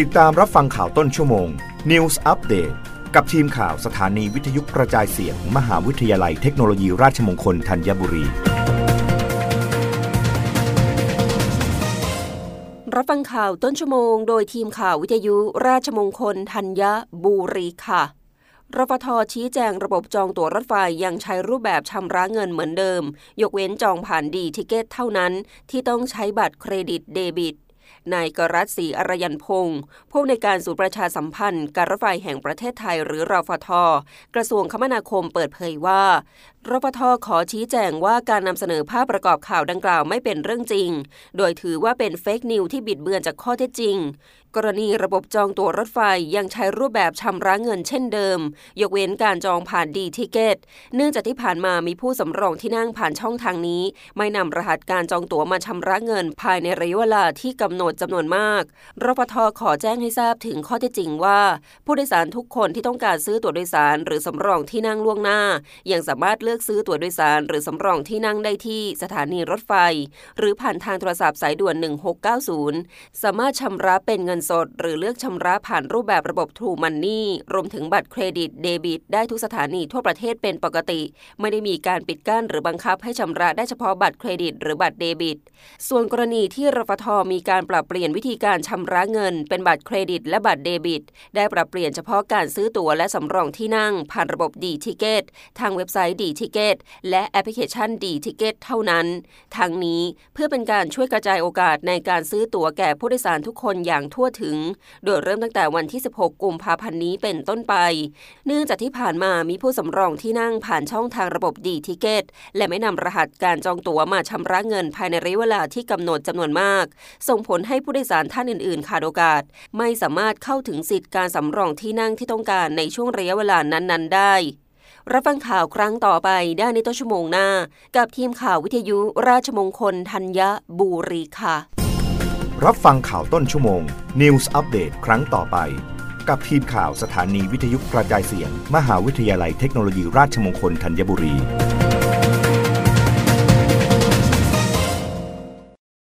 ติดตามรับฟังข่าวต้นชั่วโมง News Update กับทีมข่าวสถานีวิทยุกระจายเสียงมมหาวิทยาลัยเทคโนโลยีราชมงคลธัญบุรี รับฟังข่าวต้นชั่วโมง โดยทีมข่าววิทยุราชมงคลธัญบุรีค่ะรฟทชี้แจงระบบจองตั๋วรถไฟยังใช้รูปแบบชำระเงินเหมือนเดิม ยกเว้นจองผ่านดีทิเกตเท่านั้น ที่ต้องใช้บัตรเครดิตเดบิต นายเอกรัช ศรีอาระยันพงศ์ผู้อำนวยการศูนย์ประชาสัมพันธ์ การรถไฟแห่งประเทศไทยหรือรฟท กระทรวงคมนาคมเปิดเผยว่ารฟทขอชี้แจงว่าการนำเสนอภาพประกอบข่าวดังกล่าวไม่เป็นเรื่องจริง โดยถือว่าเป็น fake news ที่บิดเบือนจากข้อเท็จจริง กรณีระบบจองตั๋วรถไฟยังใช้รูปแบบชำระเงินเช่นเดิม ยกเว้นการจองผ่าน D-Ticket เนื่องจากที่ผ่านมามีผู้สำรองที่นั่งผ่านช่องทางนี้ ไม่นำรหัสการจองตั๋วมาชำระเงินภายในระยะเวลาที่กำหนดจำนวนมากรฟทขอแจ้งให้ทราบถึงข้อเท็จจริงว่า ผู้โดยสารทุกคนที่ต้องการซื้อตั๋วโดยสาร หรือสำรองที่นั่งล่วงหน้า ยังสามารถเลือกซื้อตั๋วโดยสาร หรือสำรองที่นั่งได้ที่สถานีรถไฟ หรือผ่านทางโทรศัพท์สายด่วน 1690 สามารถชำระเป็นเงินสด หรือเลือกชำระผ่านรูปแบบระบบ True Money รวมถึงบัตรเครดิตเดบิต ได้ทุกสถานีทั่วประเทศเป็นปกติ ไม่ได้มีการปิดกั้นหรือบังคับให้ชำระได้เฉพาะบัตรเครดิต หรือบัตรเดบิต ส่วนกรณีที่รฟทมีการปรับเปลี่ยนวิธีการชำระเงิน เป็นบัตรเครดิตและบัตรเดบิต ได้ปรับเปลี่ยนเฉพาะการซื้อตั๋วและสำรองที่นั่ง ผ่านระบบ D-Ticket ทางเว็บไซต์ D-Ticket และแอปพลิเคชัน D-Ticket เท่านั้น ทั้งนี้เพื่อเป็นการช่วยกระจายโอกาสในการซื้อตั๋วแก่ผู้โดยสารทุกคนอย่างทั่วถึง โดยเริ่มตั้งแต่วันที่ 16 กุมภาพันธ์นี้เป็นต้นไป เนื่องจากที่ผ่านมามีผู้สำรองที่นั่งผ่านช่องทางระบบดีทิเกตและไม่นำรหัสการจองตั๋วมาชำระเงินภายในระยะเวลาที่กำหนดจำนวนมาก ส่งผลให้ผู้โดยสารท่านอื่นๆ ขาดโอกาส ไม่สามารถเข้าถึงสิทธิการสำรองที่นั่งที่ต้องการในช่วงระยะเวลานั้น ๆ ได้ รับฟังข่าวครั้งต่อไปได้ในต้นชั่วโมงหน้า กับทีมข่าววิทยุราชมงคลธัญบุรีค่ะ รับฟังข่าวต้นชั่วโมง News อัปเดตครั้งต่อไป กับทีมข่าวสถานีวิทยุกระจายเสียง มหาวิทยาลัยเทคโนโลยีราชมงคลธัญบุรี